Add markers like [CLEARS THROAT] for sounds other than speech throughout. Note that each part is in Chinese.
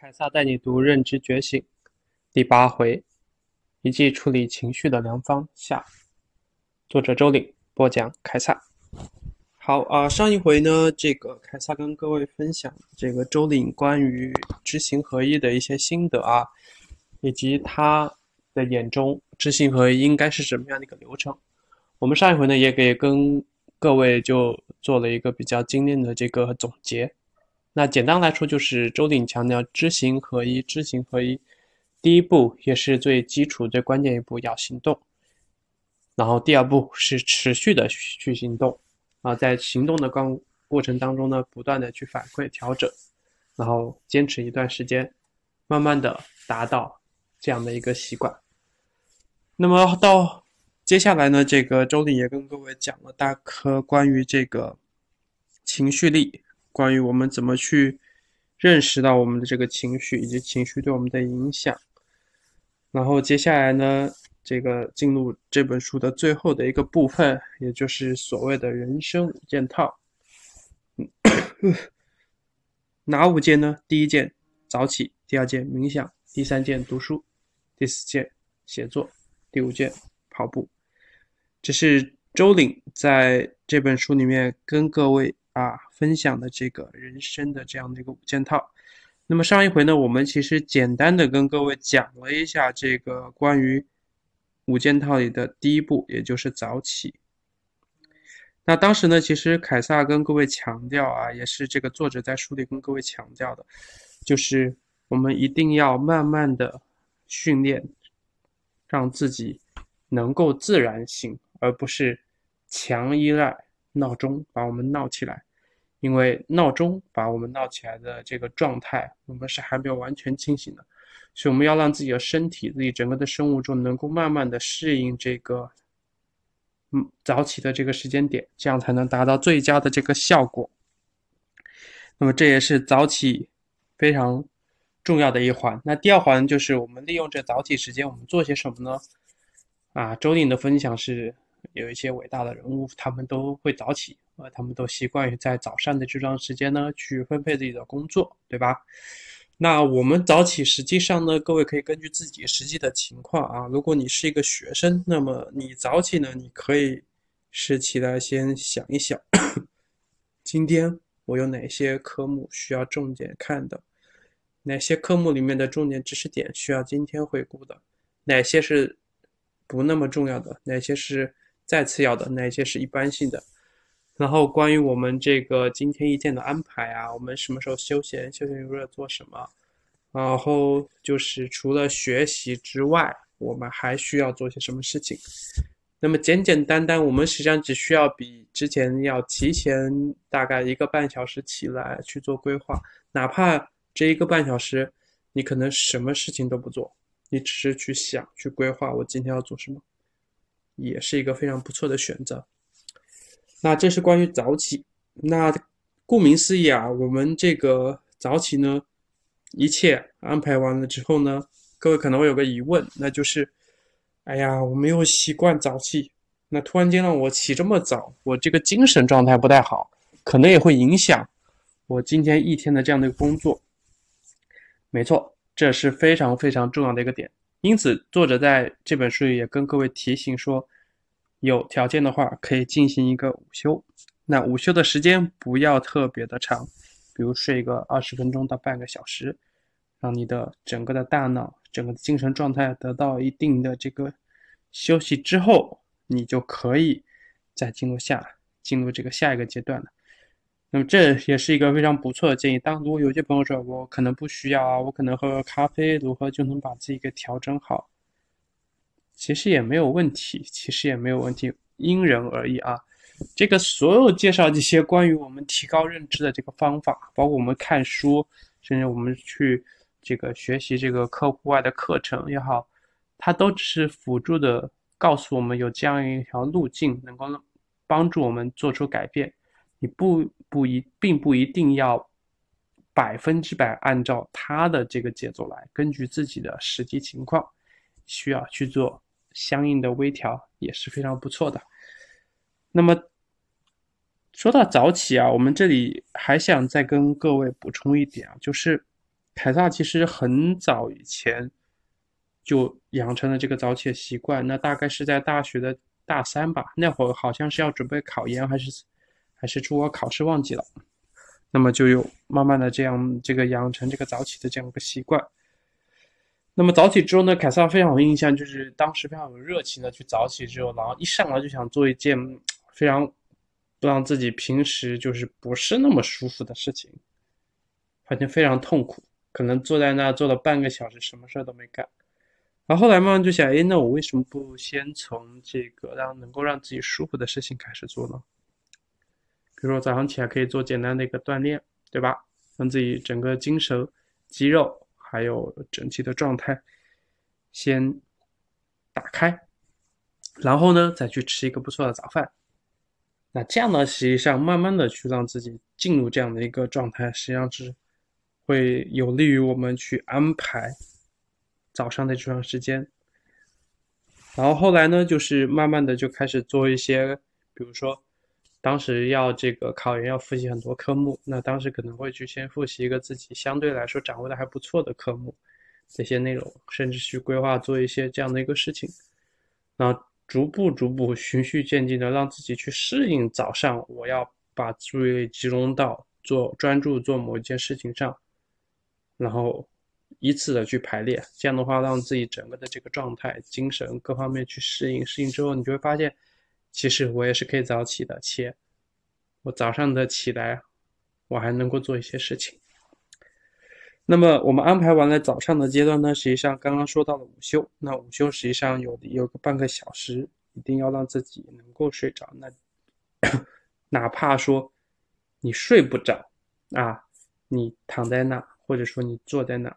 凯撒带你读《认知觉醒》第八回，一记处理情绪的良方下。作者周岭播讲凯撒。好啊，上一回呢，这个凯撒跟各位分享这个周岭关于知行合一的一些心得啊，以及他的眼中知行合一应该是什么样的一个流程。我们上一回呢，也给跟各位就做了一个比较精炼的这个总结。那简单来说，就是周鼎强调知行合一，知行合一，第一步也是最基础、最关键一步要行动，然后第二步是持续的去行动，啊，在行动的过过程当中呢，不断的去反馈调整，然后坚持一段时间，慢慢的达到这样的一个习惯。那么到接下来呢，这个周鼎也跟各位讲了大颗关于这个情绪力。关于我们怎么去认识到我们的这个情绪，以及情绪对我们的影响。然后接下来呢，这个进入这本书的最后的一个部分，也就是所谓的人生五件套。[COUGHS] 哪五件呢？第一件早起，第二件冥想，第三件读书，第四件写作，第五件跑步。这是周岭在这本书里面跟各位。啊，分享的这个人生的这样的一个五件套。那么上一回呢，我们其实简单的跟各位讲了一下这个关于五件套里的第一步，也就是早起。那当时呢，其实凯撒跟各位强调啊，也是这个作者在书里跟各位强调的，就是我们一定要慢慢的训练，让自己能够自然醒，而不是强依赖闹钟把我们闹起来。因为闹钟把我们闹起来的这个状态，我们是还没有完全清醒的，所以我们要让自己的身体、自己整个的生物钟能够慢慢的适应这个，嗯，早起的这个时间点，这样才能达到最佳的这个效果。那么这也是早起非常重要的一环。那第二环就是我们利用这早起时间，我们做些什么呢？啊，周鼎的分享是有一些伟大的人物，他们都会早起。呃，他们都习惯于在早上的这段时间呢，去分配自己的工作，对吧？那我们早起，实际上呢，各位可以根据自己实际的情况啊，如果你是一个学生，那么你早起呢，你可以是起来先想一想，今天我有哪些科目需要重点看的，哪些科目里面的重点知识点需要今天回顾的，哪些是不那么重要的，哪些是再次要的，哪些是一般性的。然后关于我们这个今天一天的安排啊，我们什么时候休闲？休闲娱乐做什么？然后就是除了学习之外，我们还需要做些什么事情？那么简简单单，我们实际上只需要比之前要提前大概一个半小时起来去做规划，哪怕这一个半小时你可能什么事情都不做，你只是去想、去规划我今天要做什么，也是一个非常不错的选择。那这是关于早起。那顾名思义啊，我们这个早起呢，一切安排完了之后呢，各位可能会有个疑问，那就是，哎呀，我没有习惯早起，那突然间让我起这么早，我这个精神状态不太好，可能也会影响我今天一天的这样的一个工作。没错，这是非常非常重要的一个点。因此，作者在这本书里也跟各位提醒说。有条件的话，可以进行一个午休。那午休的时间不要特别的长，比如睡个二十分钟到半个小时，让你的整个的大脑、整个的精神状态得到一定的这个休息之后，你就可以再进入下进入这个下一个阶段了。那么这也是一个非常不错的建议。当如果有些朋友说我可能不需要啊，我可能喝个咖啡，如何就能把自己给调整好？其实也没有问题，其实也没有问题，因人而异啊。这个所有介绍这些关于我们提高认知的这个方法，包括我们看书，甚至我们去这个学习这个课户外的课程也好，它都只是辅助的，告诉我们有这样一条路径，能够帮助我们做出改变。你不不一，并不一定要百分之百按照他的这个节奏来，根据自己的实际情况需要去做。相应的微调也是非常不错的。那么说到早起啊，我们这里还想再跟各位补充一点啊，就是凯撒其实很早以前就养成了这个早起的习惯，那大概是在大学的大三吧，那会儿好像是要准备考研还是还是出国考试忘记了，那么就有慢慢的这样这个养成这个早起的这样一个习惯。那么早起之后呢，凯撒非常有印象，就是当时非常有热情的去早起之后，然后一上来就想做一件非常让自己平时就是不是那么舒服的事情，反正非常痛苦，可能坐在那坐了半个小时，什么事儿都没干。然后后来慢慢就想，哎，那我为什么不先从这个让能够让自己舒服的事情开始做呢？比如说早上起来可以做简单的一个锻炼，对吧？让自己整个精神、肌肉。还有整体的状态，先打开，然后呢，再去吃一个不错的早饭。那这样呢，实际上慢慢的去让自己进入这样的一个状态，实际上是会有利于我们去安排早上的这段时间。然后后来呢，就是慢慢的就开始做一些，比如说。当时要这个考研要复习很多科目，那当时可能会去先复习一个自己相对来说掌握的还不错的科目，这些内容，甚至去规划做一些这样的一个事情，然后逐步逐步循序渐进的让自己去适应早上我要把注意力集中到做专注做某一件事情上，然后依次的去排列，这样的话让自己整个的这个状态、精神各方面去适应，适应之后你就会发现。其实我也是可以早起的，且我早上的起来，我还能够做一些事情。那么我们安排完了早上的阶段呢，实际上刚刚说到了午休，那午休实际上有有个半个小时，一定要让自己能够睡着。那 [COUGHS] 哪怕说你睡不着啊，你躺在那，或者说你坐在那，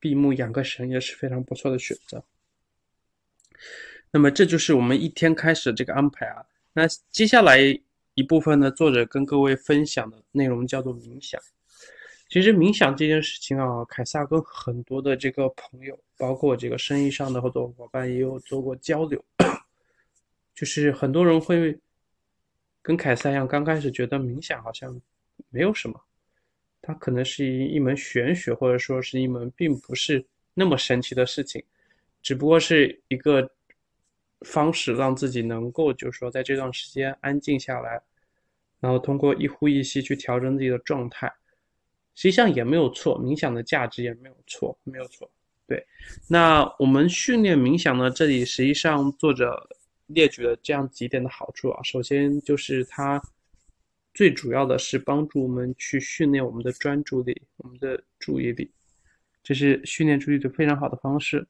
闭目养个神也是非常不错的选择。那么这就是我们一天开始的这个安排啊。那接下来一部分呢，作者跟各位分享的内容叫做冥想。其实冥想这件事情啊，凯撒跟很多的这个朋友，包括这个生意上的合作伙伴也有做过交流。就是很多人会跟凯撒一样，刚开始觉得冥想好像没有什么，它可能是一一门玄学，或者说是一门并不是那么神奇的事情，只不过是一个。方式让自己能够，就是说，在这段时间安静下来，然后通过一呼一吸去调整自己的状态，实际上也没有错。冥想的价值也没有错，没有错。对，那我们训练冥想呢？这里实际上作者列举了这样几点的好处啊。首先就是它最主要的是帮助我们去训练我们的专注力、我们的注意力，这是训练注意力非常好的方式。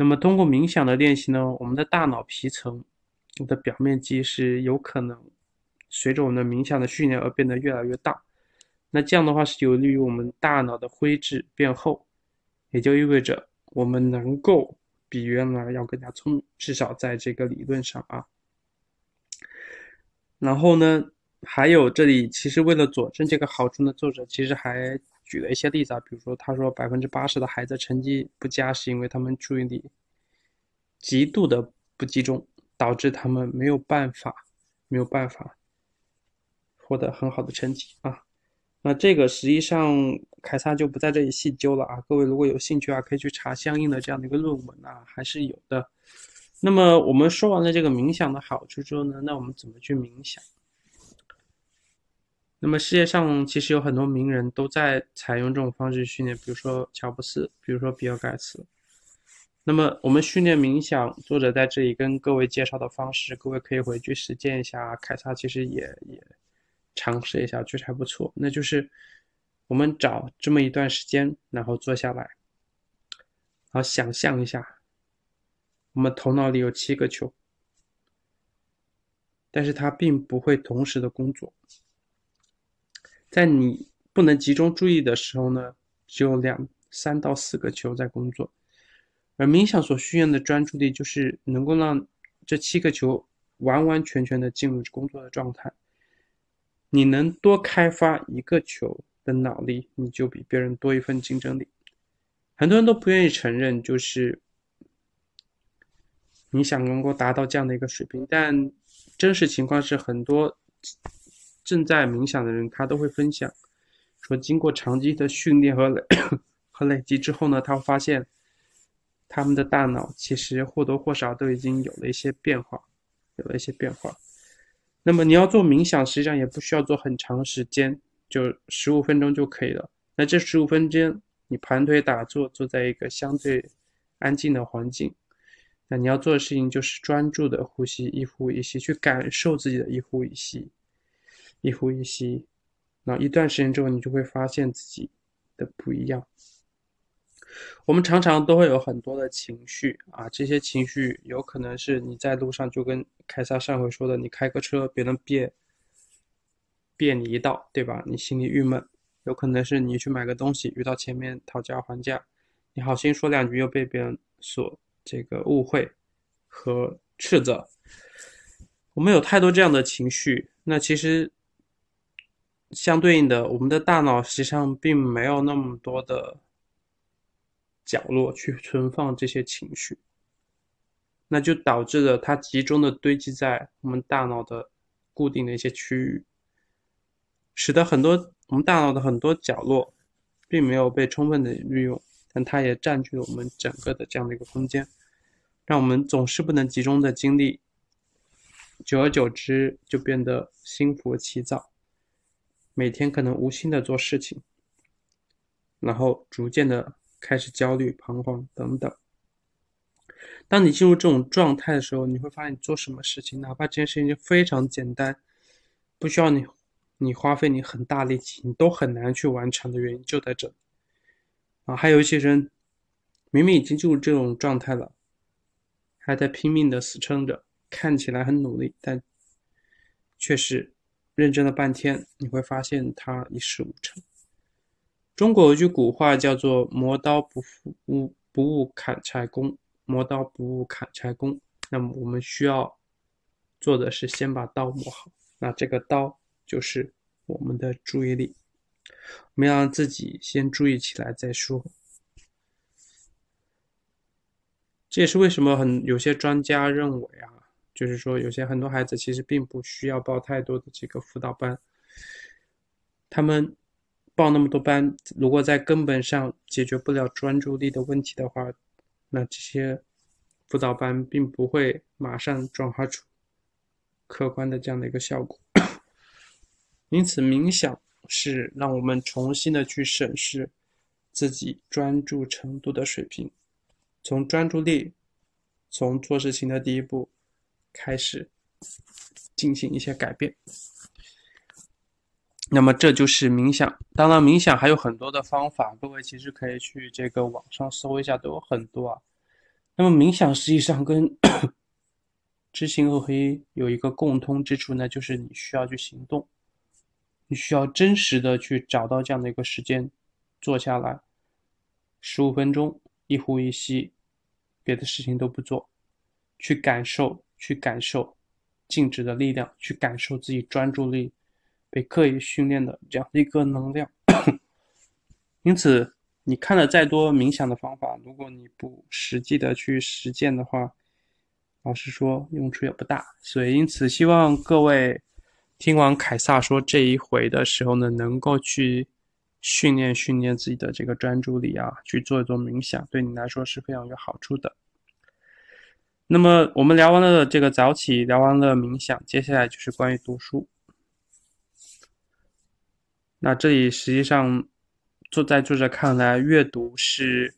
那么通过冥想的练习呢，我们的大脑皮层的表面积是有可能随着我们的冥想的训练而变得越来越大。那这样的话是有利于我们大脑的灰质变厚，也就意味着我们能够比原来要更加聪明，至少在这个理论上啊。然后呢，还有这里其实为了佐证这个好处呢，作者其实还。举了一些例子啊，比如说他说百分之八十的孩子成绩不佳，是因为他们注意力极度的不集中，导致他们没有办法没有办法获得很好的成绩啊。那这个实际上凯撒就不在这里细究了啊，各位如果有兴趣啊，可以去查相应的这样的一个论文啊，还是有的。那么我们说完了这个冥想的好处之后呢，那我们怎么去冥想？那么世界上其实有很多名人都在采用这种方式训练，比如说乔布斯，比如说比尔盖茨。那么我们训练冥想，作者在这里跟各位介绍的方式，各位可以回去实践一下。凯撒其实也也尝试一下，确实还不错。那就是我们找这么一段时间，然后坐下来，然后想象一下，我们头脑里有七个球，但是它并不会同时的工作。在你不能集中注意的时候呢，只有两三到四个球在工作，而冥想所需要的专注力就是能够让这七个球完完全全的进入工作的状态。你能多开发一个球的脑力，你就比别人多一份竞争力。很多人都不愿意承认，就是你想能够达到这样的一个水平，但真实情况是很多。正在冥想的人，他都会分享，说经过长期的训练和累 [CLEARS THROAT] 和累积之后呢，他会发现他们的大脑其实或多或少都已经有了一些变化，有了一些变化。那么你要做冥想，实际上也不需要做很长时间，就十五分钟就可以了。那这十五分钟，你盘腿打坐，坐在一个相对安静的环境。那你要做的事情就是专注的呼吸，一呼一吸，去感受自己的一呼一吸，一呼一吸。那一段时间之后，你就会发现自己的不一样。我们常常都会有很多的情绪啊，这些情绪有可能是你在路上，就跟凯撒上回说的，你开个车，别人别别你一道，对吧？你心里郁闷。有可能是你去买个东西，遇到前面讨价还价，你好心说两句，又被别人所这个误会和斥责。我们有太多这样的情绪，那其实相对应的，我们的大脑实际上并没有那么多的角落去存放这些情绪，那就导致了它集中的堆积在我们大脑的固定的一些区域，使得很多。我们大脑的很多角落并没有被充分的利用，但它也占据了我们整个的这样的一个空间，让我们总是不能集中的精力，久而久之就变得心浮气躁，每天可能无心的做事情，然后逐渐的开始焦虑、彷徨等等。当你进入这种状态的时候，你会发现你做什么事情，哪怕这件事情就非常简单，不需要你。你花费你很大力气，你都很难去完成的原因就在这啊！还有一些人明明已经进入这种状态了，还在拼命的死撑着，看起来很努力，但却是认真了半天，你会发现他一事无成。中国有句古话叫做“磨刀不误不误砍柴工”，磨刀不误砍柴工。那么我们需要做的是先把刀磨好，那这个刀。就是我们的注意力，我们要让自己先注意起来再说。这也是为什么很有些专家认为啊，就是说有些很多孩子其实并不需要报太多的这个辅导班，他们报那么多班，如果在根本上解决不了专注力的问题的话，那这些辅导班并不会马上转化出客观的这样的一个效果。因此，冥想是让我们重新的去审视自己专注程度的水平，从专注力，从做事情的第一步开始进行一些改变。那么，这就是冥想。当然，冥想还有很多的方法，各位其实可以去这个网上搜一下，都有很多啊。那么，冥想实际上跟 [COUGHS] 知行合一有一个共通之处呢，就是你需要去行动。你需要真实的去找到这样的一个时间，坐下来，十五分钟，一呼一吸，别的事情都不做，去感受，去感受静止的力量，去感受自己专注力被刻意训练的这样一个能量。因此，你看了再多冥想的方法，如果你不实际的去实践的话，老实说用处也不大。所以，因此希望各位。听完凯撒说这一回的时候呢，能够去训练训练自己的这个专注力啊，去做一做冥想，对你来说是非常有好处的。那么我们聊完了这个早起，聊完了冥想，接下来就是关于读书。那这里实际上，坐在作者看来，阅读是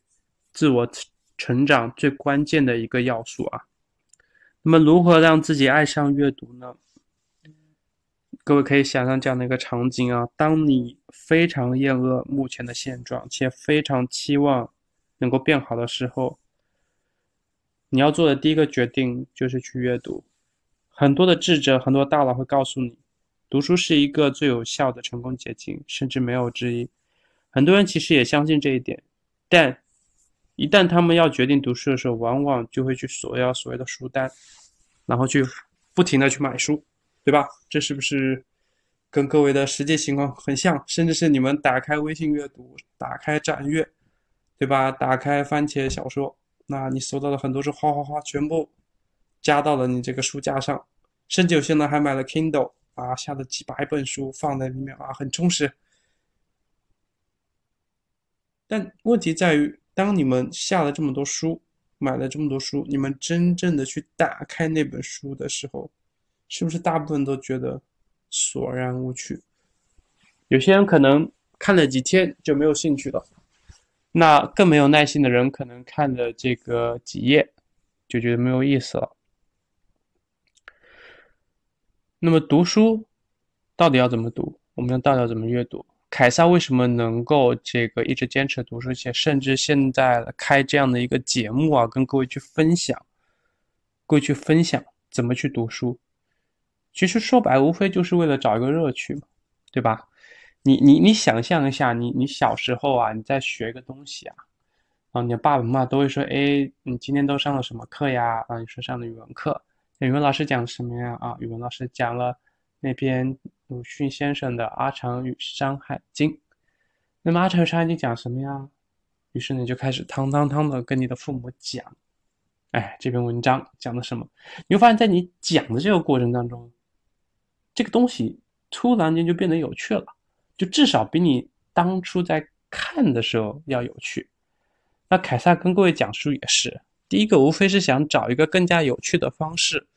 自我成长最关键的一个要素啊。那么如何让自己爱上阅读呢？各位可以想象这样的一个场景啊，当你非常厌恶目前的现状，且非常期望能够变好的时候，你要做的第一个决定就是去阅读。很多的智者，很多大佬会告诉你，读书是一个最有效的成功捷径，甚至没有之一。很多人其实也相信这一点，但一旦他们要决定读书的时候，往往就会去索要所谓的书单，然后去不停的去买书。对吧？这是不是跟各位的实际情况很像？甚至是你们打开微信阅读，打开展阅，对吧？打开番茄小说，那你搜到的很多书，哗哗哗，全部加到了你这个书架上。甚至有些人还买了 Kindle 啊，下了几百本书放在里面啊，很充实。但问题在于，当你们下了这么多书，买了这么多书，你们真正的去打开那本书的时候，是不是大部分都觉得索然无趣？有些人可能看了几天就没有兴趣了，那更没有耐心的人可能看了这个几页就觉得没有意思了。那么读书到底要怎么读？我们到底要怎么阅读？凯撒为什么能够这个一直坚持读书，且甚至现在开这样的一个节目啊，跟各位去分享，各位去分享怎么去读书？其实说白，无非就是为了找一个乐趣嘛，对吧？你你你想象一下，你你小时候啊，你在学一个东西啊，啊，你的爸爸妈妈都会说，哎，你今天都上了什么课呀？啊，你说上的语文课，语文老师讲什么呀？啊，语文老师讲了那篇。鲁迅先生的《阿长与山海经》，那么《阿长与山海经》讲什么呀？于是你就开始汤汤汤的跟你的父母讲，哎，这篇文章讲的什么？你会发现在你讲的这个过程当中，这个东西突然间就变得有趣了，就至少比你当初在看的时候要有趣。那凯撒跟各位讲书也是，第一个无非是想找一个更加有趣的方式，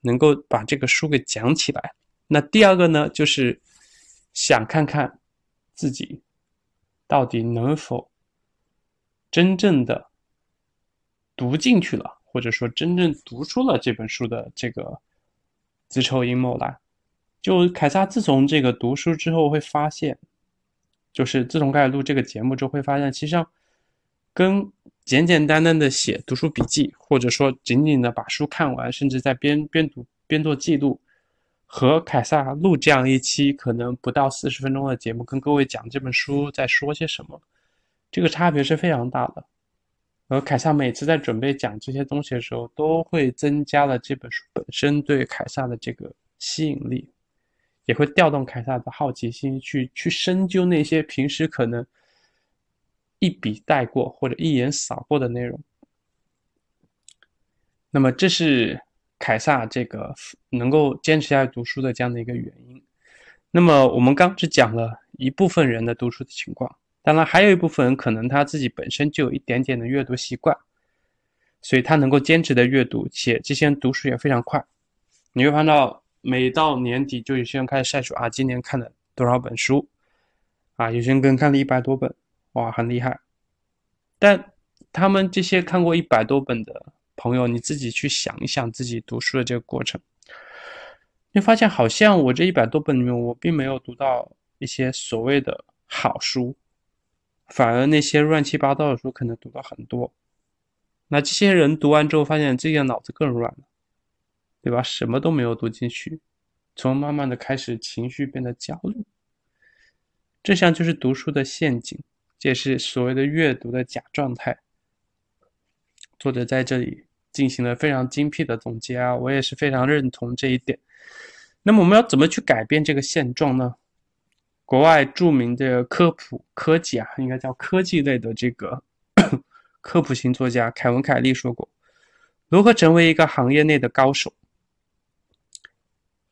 能够把这个书给讲起来。那第二个呢，就是想看看自己到底能否真正的读进去了，或者说真正读出了这本书的这个子丑寅卯来。就凯撒自从这个读书之后，会发现，就是自从开始录这个节目之后，会发现，其实上跟简简单单的写读书笔记，或者说仅仅的把书看完，甚至在边边读边做记录。和凯撒录这样一期可能不到四十分钟的节目，跟各位讲这本书在说些什么，这个差别是非常大的。而凯撒每次在准备讲这些东西的时候，都会增加了这本书本身对凯撒的这个吸引力，也会调动凯撒的好奇心去去深究那些平时可能一笔带过或者一眼扫过的内容。那么这是。凯撒这个能够坚持下去读书的这样的一个原因，那么我们刚只讲了一部分人的读书的情况，当然还有一部分人可能他自己本身就有一点点的阅读习惯，所以他能够坚持的阅读，且这些人读书也非常快。你会看到每到年底就有些人开始晒数啊，今年看了多少本书啊？有些人跟看了一百多本，哇，很厉害。但他们这些看过一百多本的。朋友，你自己去想一想自己读书的这个过程，你发现好像我这一百多本里面，我并没有读到一些所谓的好书，反而那些乱七八糟的书可能读到很多。那这些人读完之后，发现自己的脑子更乱了，对吧？什么都没有读进去，从慢慢的开始情绪变得焦虑。这项就是读书的陷阱，这也是所谓的阅读的假状态。作者在这里进行了非常精辟的总结啊，我也是非常认同这一点。那么我们要怎么去改变这个现状呢？国外著名的科普科技啊，应该叫科技类的这个 [COUGHS] 科普型作家凯文·凯利说过：“如何成为一个行业内的高手？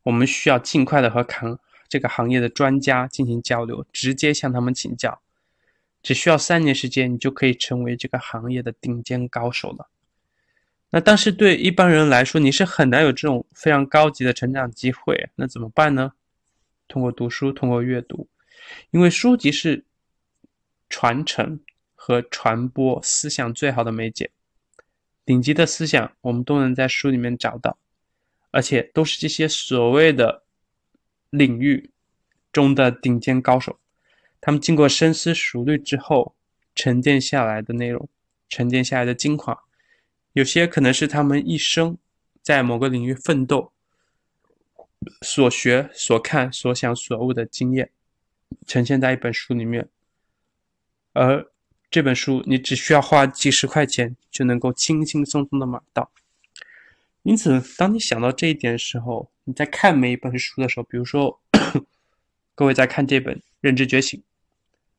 我们需要尽快的和行这个行业的专家进行交流，直接向他们请教。”只需要三年时间，你就可以成为这个行业的顶尖高手了。那但是对一般人来说，你是很难有这种非常高级的成长机会。那怎么办呢？通过读书，通过阅读，因为书籍是传承和传播思想最好的媒介。顶级的思想，我们都能在书里面找到，而且都是这些所谓的领域中的顶尖高手。他们经过深思熟虑之后沉淀下来的内容，沉淀下来的精华，有些可能是他们一生在某个领域奋斗所学、所看、所想、所悟的经验，呈现在一本书里面。而这本书，你只需要花几十块钱就能够轻轻松松的买到。因此，当你想到这一点的时候，你在看每一本书的时候，比如说，[COUGHS] 各位在看这本《认知觉醒》。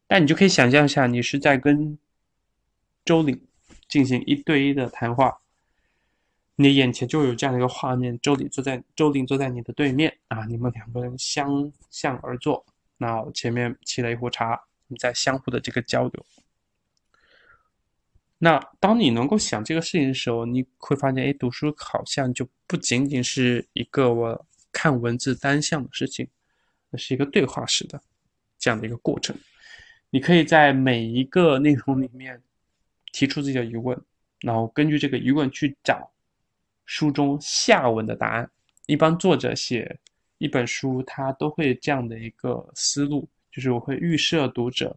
但你就可以想象一下，你是在跟周领进行一对一的谈话，你眼前就有这样一个画面：周领坐在周领坐在你的对面啊，你们两个人相向而坐，那前面沏了一壶茶，你在相互的这个交流。那当你能够想这个事情的时候，你会发现，哎，读书好像就不仅仅是一个我看文字单向的事情，而是一个对话式的这样的一个过程。你可以在每一个内容里面提出自己的疑问，然后根据这个疑问去找书中下文的答案。一般作者写一本书，他都会这样的一个思路，就是我会预设读者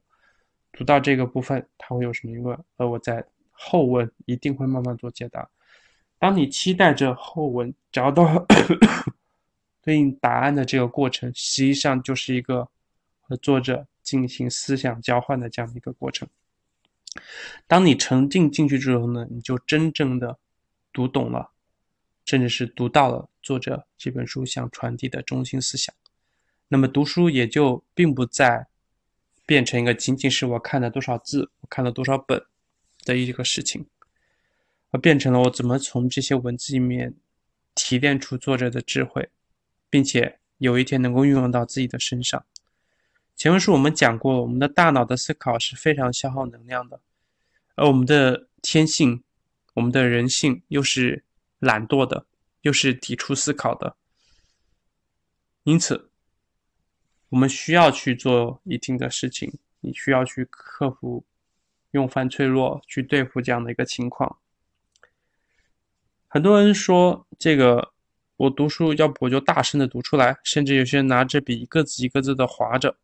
读到这个部分，他会有什么疑问，而我在。后文一定会慢慢做解答。当你期待着后文找到 [COUGHS] 对应答案的这个过程，实际上就是一个和作者进行思想交换的这样的一个过程。当你沉浸进去之后呢，你就真正的读懂了，甚至是读到了作者这本书想传递的中心思想。那么读书也就并不再变成一个仅仅是我看了多少字，我看了多少本。的一个事情，而变成了我怎么从这些文字里面提炼出作者的智慧，并且有一天能够运用到自己的身上。前文书我们讲过，我们的大脑的思考是非常消耗能量的，而我们的天性、我们的人性又是懒惰的，又是抵触思考的，因此我们需要去做一定的事情，你需要去克服。用反脆弱去对付这样的一个情况。很多人说这个，我读书要不我就大声的读出来，甚至有些人拿着笔一个字一个字的划着。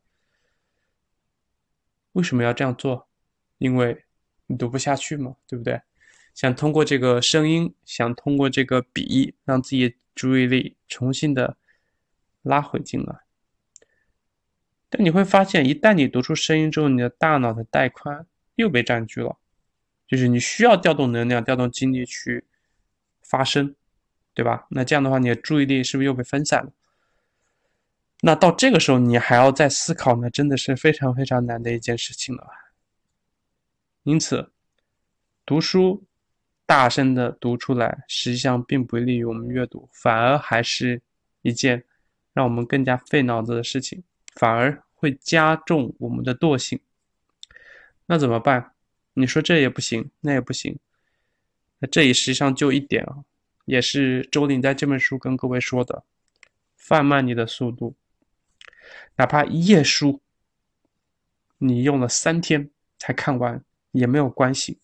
为什么要这样做？因为你读不下去嘛，对不对？想通过这个声音，想通过这个笔，让自己的注意力重新的拉回进来。但你会发现，一旦你读出声音之后，你的大脑的带宽。又被占据了，就是你需要调动能量、调动精力去发声，对吧？那这样的话，你的注意力是不是又被分散了？那到这个时候，你还要再思考呢，真的是非常非常难的一件事情了。因此，读书大声的读出来，实际上并不利于我们阅读，反而还是一件让我们更加费脑子的事情，反而会加重我们的惰性。那怎么办？你说这也不行，那也不行。那这里实际上就一点啊，也是周林在这本书跟各位说的：放慢你的速度，哪怕一页书你用了三天才看完也没有关系，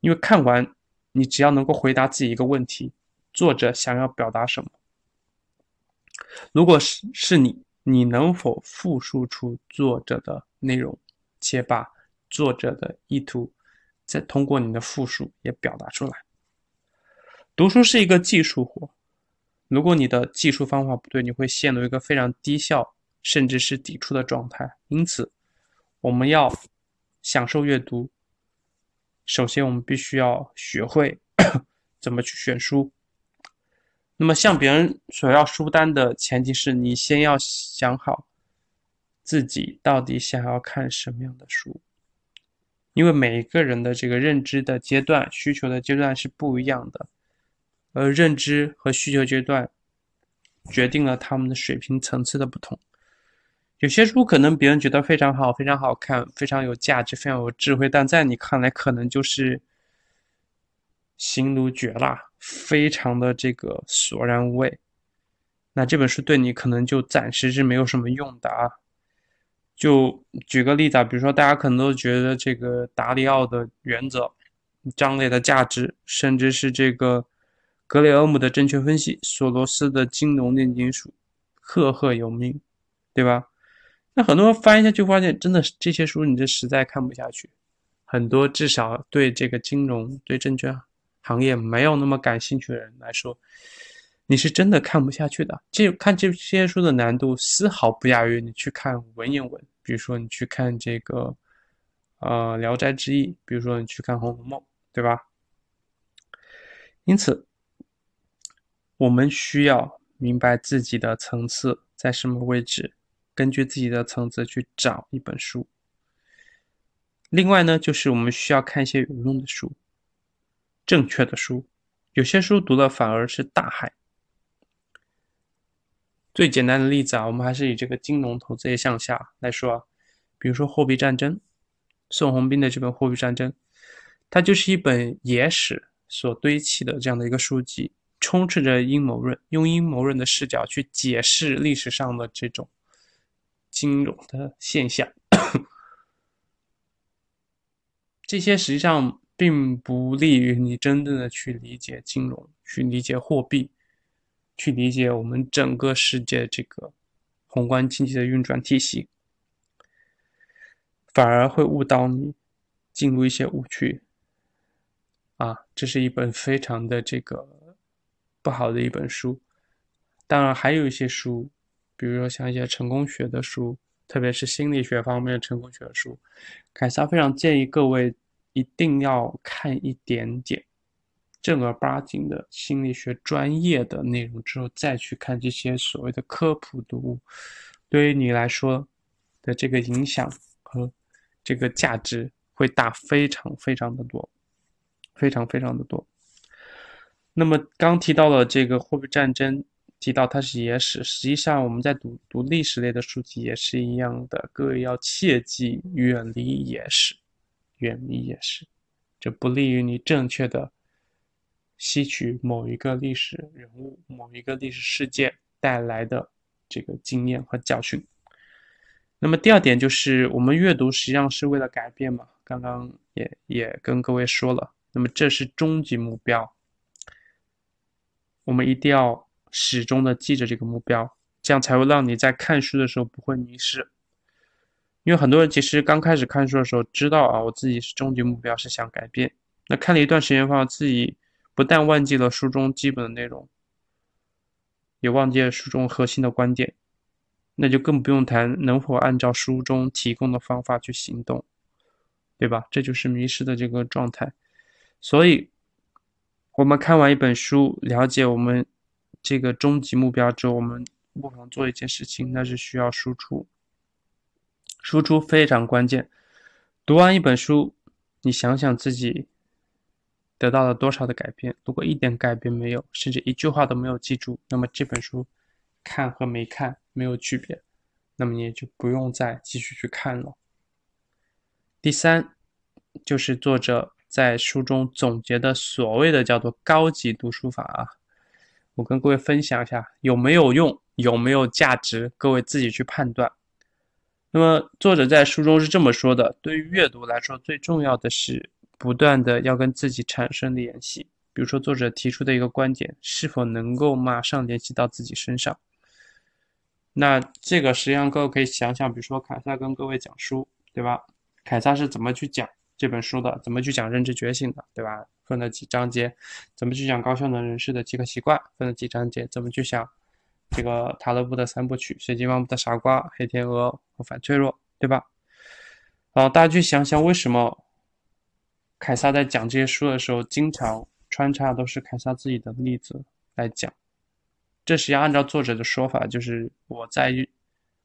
因为看完你只要能够回答自己一个问题：作者想要表达什么？如果是是你，你能否复述出作者的内容，且把。作者的意图，再通过你的复述也表达出来。读书是一个技术活，如果你的技术方法不对，你会陷入一个非常低效，甚至是抵触的状态。因此，我们要享受阅读，首先我们必须要学会 [COUGHS] 怎么去选书。那么，向别人索要书单的前提是你先要想好自己到底想要看什么样的书。因为每一个人的这个认知的阶段、需求的阶段是不一样的，而认知和需求阶段决定了他们的水平层次的不同。有些书可能别人觉得非常好、非常好看、非常有价值、非常有智慧，但在你看来可能就是心如绝蜡，非常的这个索然无味。那这本书对你可能就暂时是没有什么用的啊。就举个例子啊，比如说大家可能都觉得这个达里奥的原则、张磊的价值，甚至是这个格雷厄姆的正确分析、索罗斯的金融炼金术，赫赫有名，对吧？那很多人翻一下就发现，真的是这些书你这实在看不下去。很多至少对这个金融、对证券行业没有那么感兴趣的人来说，你是真的看不下去的。这看这些书的难度丝毫不亚于你去看文言文。比如说你去看这个，呃，《聊斋志异》，比如说你去看《红楼梦》，对吧？因此，我们需要明白自己的层次在什么位置，根据自己的层次去找一本书。另外呢，就是我们需要看一些有用的书，正确的书。有些书读了反而是大海。最简单的例子啊，我们还是以这个金融投资业向下来说啊，比如说货币战争，宋鸿兵的这本《货币战争》，它就是一本野史所堆砌的这样的一个书籍，充斥着阴谋论，用阴谋论的视角去解释历史上的这种金融的现象。这些实际上并不利于你真正的去理解金融，去理解货币，去理解我们整个世界这个宏观经济的运转体系，反而会误导你，进入一些误区。啊，这是一本非常的这个不好的一本书。当然，还有一些书，比如说像一些成功学的书。特别是心理学方面的成功学的书，凯撒非常建议各位一定要看一点点正儿八经的心理学专业的内容之后，再去看这些所谓的科普读物，对于你来说的这个影响和这个价值会大非常非常的多，非常非常的多。那么刚提到了这个货币战争。提到它是野史，实际上我们在读读历史类的书籍也是一样的，各位要切记远离野史，远离野史，这不利于你正确的吸取某一个历史人物、某一个历史事件带来的这个经验和教训。那么第二点就是我们阅读实际上是为了改变嘛，刚刚也也跟各位说了，那么这是终极目标，我们一定要。始终的记着这个目标，这样才会让你在看书的时候不会迷失。因为很多人其实刚开始看书的时候，知道啊，我自己是终极目标是想改变。那看了一段时间，发现自己不但忘记了书中基本的内容，也忘记了书中核心的观点，那就更不用谈能否按照书中提供的方法去行动，对吧？这就是迷失的这个状态。所以，我们看完一本书，了解我们。这个终极目标之后，我们不妨做一件事情，那是需要输出。输出非常关键。读完一本书，你想想自己得到了多少的改变？如果一点改变没有，甚至一句话都没有记住，那么这本书看和没看没有区别，那么你也就不用再继续去看了。第三，就是作者在书中总结的所谓的叫做高级读书法啊。我跟各位分享一下有没有用，有没有价值，各位自己去判断。那么作者在书中是这么说的：，对于阅读来说，最重要的是不断的要跟自己产生联系。比如说，作者提出的一个观点，是否能够马上联系到自己身上？那这个实际上各位可以想想，比如说凯撒跟各位讲书，对吧？凯撒是怎么去讲这本书的？怎么去讲认知觉醒的，对吧？分了几章节，怎么去讲高效能人士的几个习惯？分了几章节，怎么去想这个塔勒布的三部曲：随机漫步的傻瓜、黑天鹅和反脆弱，对吧？然后，大家去想想，为什么凯撒在讲这些书的时候，经常穿插都是凯撒自己的例子来讲？这实际上按照作者的说法，就是我在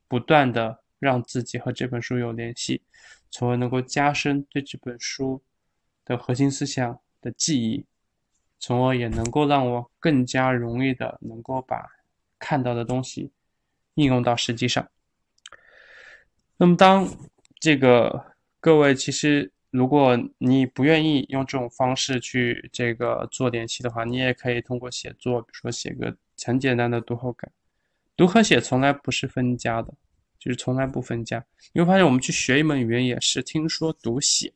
不断的让自己和这本书有联系，从而能够加深对这本书的核心思想。的记忆，从而也能够让我更加容易的能够把看到的东西应用到实际上。那么，当这个各位其实，如果你不愿意用这种方式去这个做联系的话，你也可以通过写作，比如说写个很简单的读后感。读和写从来不是分家的，就是从来不分家。你会发现，我们去学一门语言也是听说读写，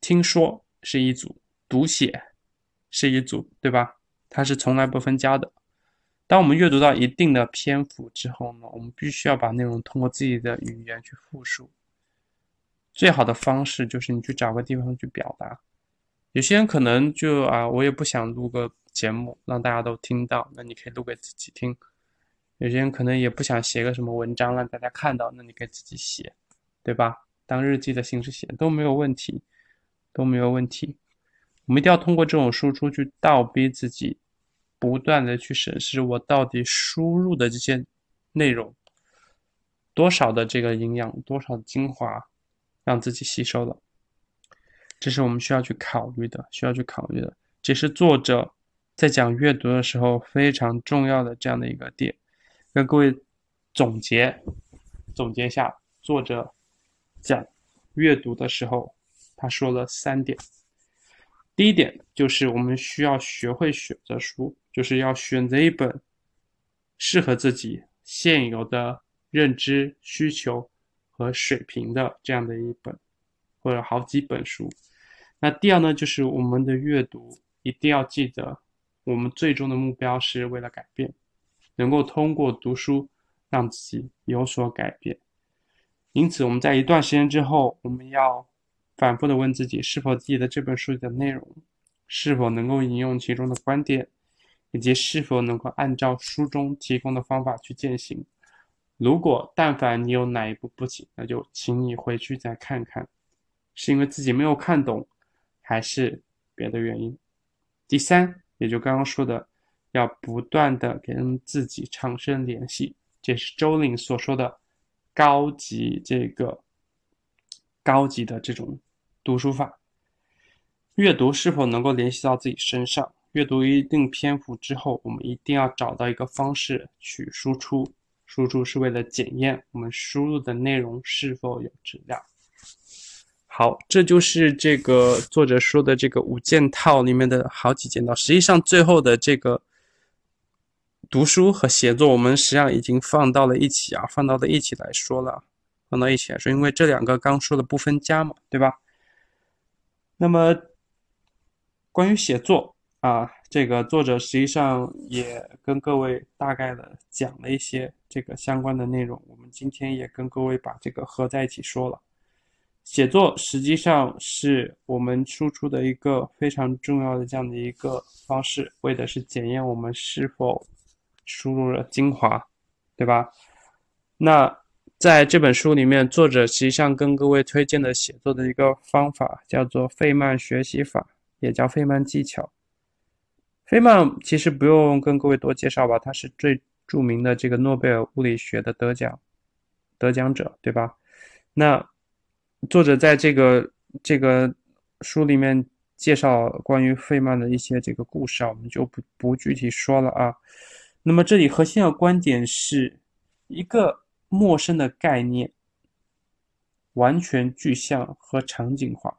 听说。是一组读写，是一组，对吧？它是从来不分家的。当我们阅读到一定的篇幅之后呢，我们必须要把内容通过自己的语言去复述。最好的方式就是你去找个地方去表达。有些人可能就啊，我也不想录个节目让大家都听到，那你可以录给自己听。有些人可能也不想写个什么文章让大家看到，那你可以自己写，对吧？当日记的形式写都没有问题。都没有问题，我们一定要通过这种输出去倒逼自己，不断的去审视我到底输入的这些内容，多少的这个营养，多少精华，让自己吸收了，这是我们需要去考虑的，需要去考虑的，这是作者在讲阅读的时候非常重要的这样的一个点，跟各位总结总结一下，作者讲阅读的时候。他说了三点。第一点就是我们需要学会选择书，就是要选择一本适合自己现有的认知需求和水平的这样的一本或者好几本书。那第二呢，就是我们的阅读一定要记得，我们最终的目标是为了改变，能够通过读书让自己有所改变。因此，我们在一段时间之后，我们要。反复的问自己，是否记得这本书里的内容，是否能够引用其中的观点，以及是否能够按照书中提供的方法去践行。如果但凡你有哪一步不行，那就请你回去再看看，是因为自己没有看懂，还是别的原因？第三，也就刚刚说的，要不断的跟自己产生联系，这是周岭所说的高级这个高级的这种。读书法，阅读是否能够联系到自己身上？阅读一定篇幅之后，我们一定要找到一个方式去输出。输出是为了检验我们输入的内容是否有质量。好，这就是这个作者说的这个五件套里面的好几件套。实际上，最后的这个读书和写作，我们实际上已经放到了一起啊，放到了一起来说了，放到一起来说，因为这两个刚说的不分家嘛，对吧？那么，关于写作啊，这个作者实际上也跟各位大概的讲了一些这个相关的内容。我们今天也跟各位把这个合在一起说了。写作实际上是我们输出的一个非常重要的这样的一个方式，为的是检验我们是否输入了精华，对吧？那。在这本书里面，作者实际上跟各位推荐的写作的一个方法叫做费曼学习法，也叫费曼技巧。费曼其实不用跟各位多介绍吧，他是最著名的这个诺贝尔物理学的得奖得奖者，对吧？那作者在这个这个书里面介绍关于费曼的一些这个故事啊，我们就不不具体说了啊。那么这里核心的观点是一个。陌生的概念，完全具象和场景化，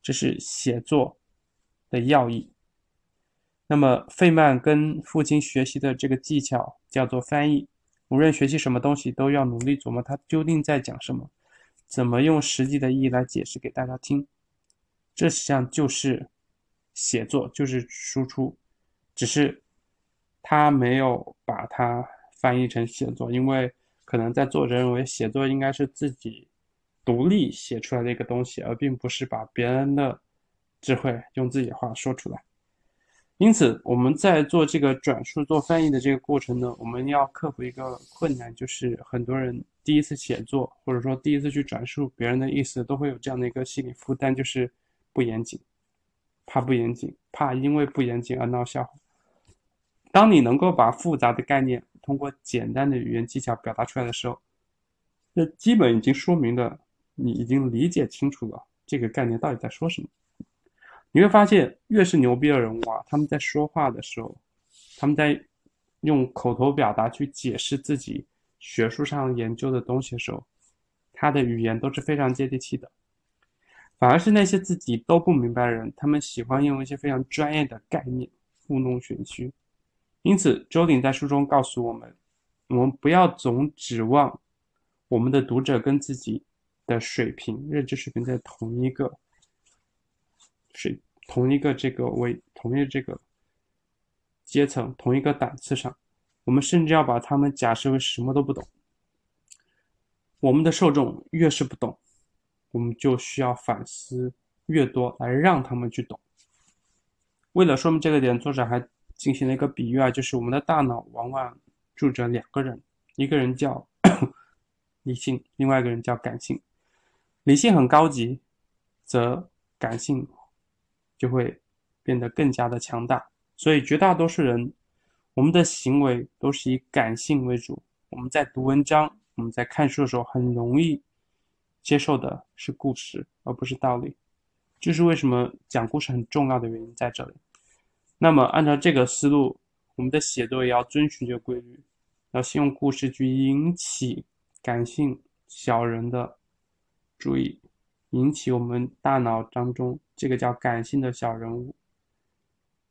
这是写作的要义。那么，费曼跟父亲学习的这个技巧叫做翻译。无论学习什么东西，都要努力琢磨他究竟在讲什么，怎么用实际的意义来解释给大家听。这实际上就是写作，就是输出，只是他没有把它翻译成写作，因为。可能在作者认为，写作应该是自己独立写出来的一个东西，而并不是把别人的智慧用自己的话说出来。因此，我们在做这个转述、做翻译的这个过程呢，我们要克服一个困难，就是很多人第一次写作，或者说第一次去转述别人的意思，都会有这样的一个心理负担，就是不严谨，怕不严谨，怕因为不严谨而闹笑话。当你能够把复杂的概念，通过简单的语言技巧表达出来的时候，这基本已经说明了你已经理解清楚了这个概念到底在说什么。你会发现，越是牛逼的人物啊，他们在说话的时候，他们在用口头表达去解释自己学术上研究的东西的时候，他的语言都是非常接地气的。反而是那些自己都不明白的人，他们喜欢用一些非常专业的概念故弄玄虚。因此，周鼎在书中告诉我们：我们不要总指望我们的读者跟自己的水平、认知水平在同一个水、同一个这个位、同一个这个阶层、同一个档次上。我们甚至要把他们假设为什么都不懂。我们的受众越是不懂，我们就需要反思越多，来让他们去懂。为了说明这个点，作者还。进行了一个比喻啊，就是我们的大脑往往住着两个人，一个人叫 [COUGHS] 理性，另外一个人叫感性。理性很高级，则感性就会变得更加的强大。所以绝大多数人，我们的行为都是以感性为主。我们在读文章，我们在看书的时候，很容易接受的是故事，而不是道理。这是为什么讲故事很重要的原因在这里。那么，按照这个思路，我们的写作也要遵循这个规律，要先用故事去引起感性小人的注意，引起我们大脑当中这个叫感性的小人物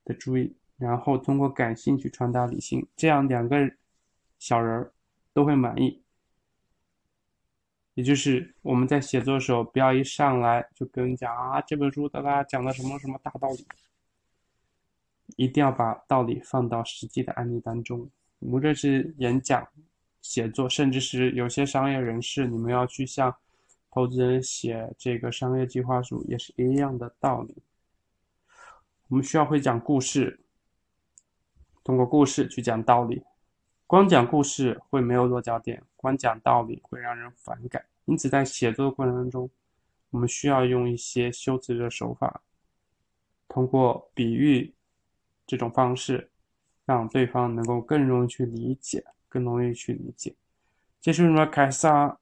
的注意，然后通过感性去传达理性，这样两个小人儿都会满意。也就是我们在写作的时候，不要一上来就跟你讲啊，这本书的啦讲的什么什么大道理，一定要把道理放到实际的案例当中。无论是演讲、写作，甚至是有些商业人士，你们要去向投资人写这个商业计划书，也是一样的道理。我们需要会讲故事，通过故事去讲道理。光讲故事会没有落脚点，光讲道理会让人反感。因此，在写作的过程当中，我们需要用一些修辞的手法，通过比喻这种方式，让对方能够更容易去理解，更容易去理解。这是什么凯撒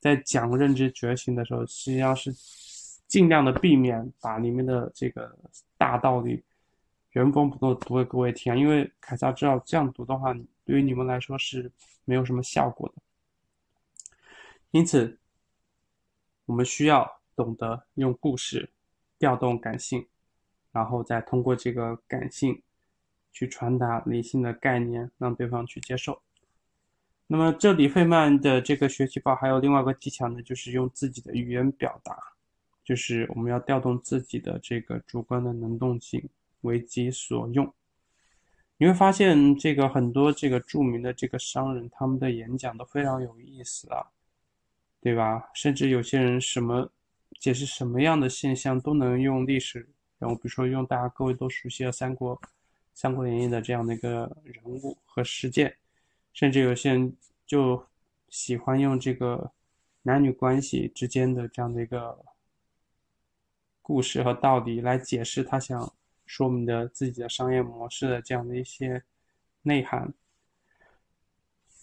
在讲认知觉醒的时候，实际上是尽量的避免把里面的这个大道理原封不动读给各位听，因为凯撒知道这样读的话。对于你们来说是没有什么效果的，因此我们需要懂得用故事调动感性，然后再通过这个感性去传达理性的概念，让对方去接受。那么这里费曼的这个学习法还有另外一个技巧呢，就是用自己的语言表达，就是我们要调动自己的这个主观的能动性，为己所用。你会发现，这个很多这个著名的这个商人，他们的演讲都非常有意思啊，对吧？甚至有些人什么解释什么样的现象都能用历史，然后比如说用大家各位都熟悉的《三国》《三国演义》的这样的一个人物和事件，甚至有些人就喜欢用这个男女关系之间的这样的一个故事和道理来解释他想。说明的自己的商业模式的这样的一些内涵，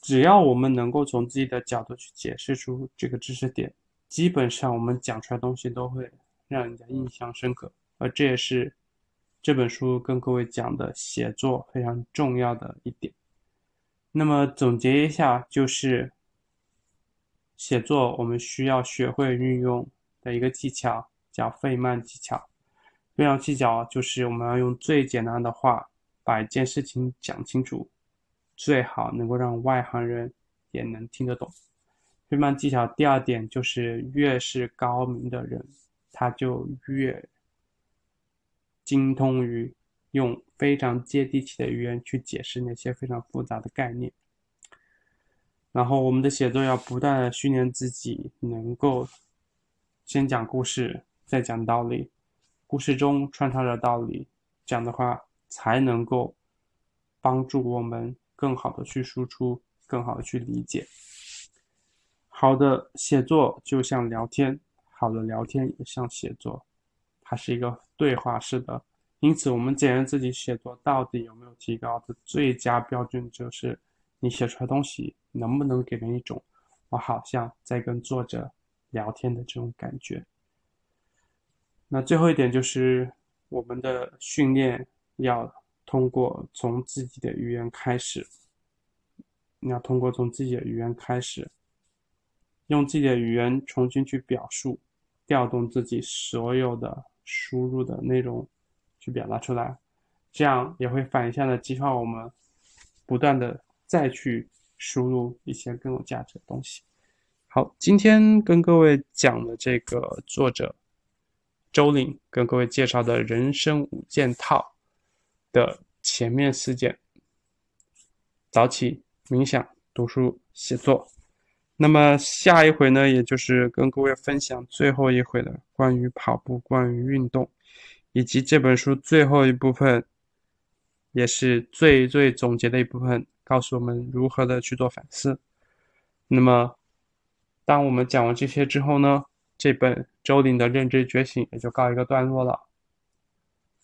只要我们能够从自己的角度去解释出这个知识点，基本上我们讲出来东西都会让人家印象深刻。而这也是这本书跟各位讲的写作非常重要的一点。那么总结一下，就是写作我们需要学会运用的一个技巧，叫费曼技巧。非常技巧就是我们要用最简单的话把一件事情讲清楚，最好能够让外行人也能听得懂。费曼技巧第二点就是越是高明的人，他就越精通于用非常接地气的语言去解释那些非常复杂的概念。然后我们的写作要不断的训练自己，能够先讲故事，再讲道理。故事中穿插着道理，这样的话才能够帮助我们更好的去输出，更好的去理解。好的写作就像聊天，好的聊天也像写作，它是一个对话式的。因此，我们检验自己写作到底有没有提高的最佳标准，就是你写出来东西能不能给人一种我好像在跟作者聊天的这种感觉。那最后一点就是我们的训练要通过从自己的语言开始，你要通过从自己的语言开始，用自己的语言重新去表述，调动自己所有的输入的内容去表达出来，这样也会反向的激发我们不断的再去输入一些更有价值的东西。好，今天跟各位讲的这个作者。周岭跟各位介绍的人生五件套的前面四件：早起、冥想、读书、写作。那么下一回呢，也就是跟各位分享最后一回的关于跑步、关于运动，以及这本书最后一部分，也是最最总结的一部分，告诉我们如何的去做反思。那么，当我们讲完这些之后呢？这本周林的认知觉醒也就告一个段落了。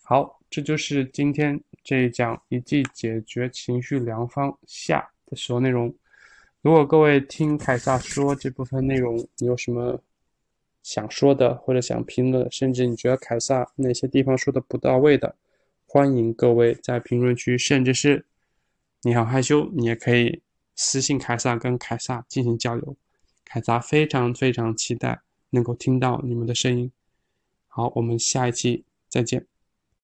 好，这就是今天这一讲一记解决情绪良方下的所有内容。如果各位听凯撒说这部分内容，你有什么想说的或者想评论，甚至你觉得凯撒哪些地方说的不到位的，欢迎各位在评论区，甚至是你好害羞，你也可以私信凯撒跟凯撒进行交流。凯撒非常非常期待。能够听到你们的声音。好，我们下一期再见。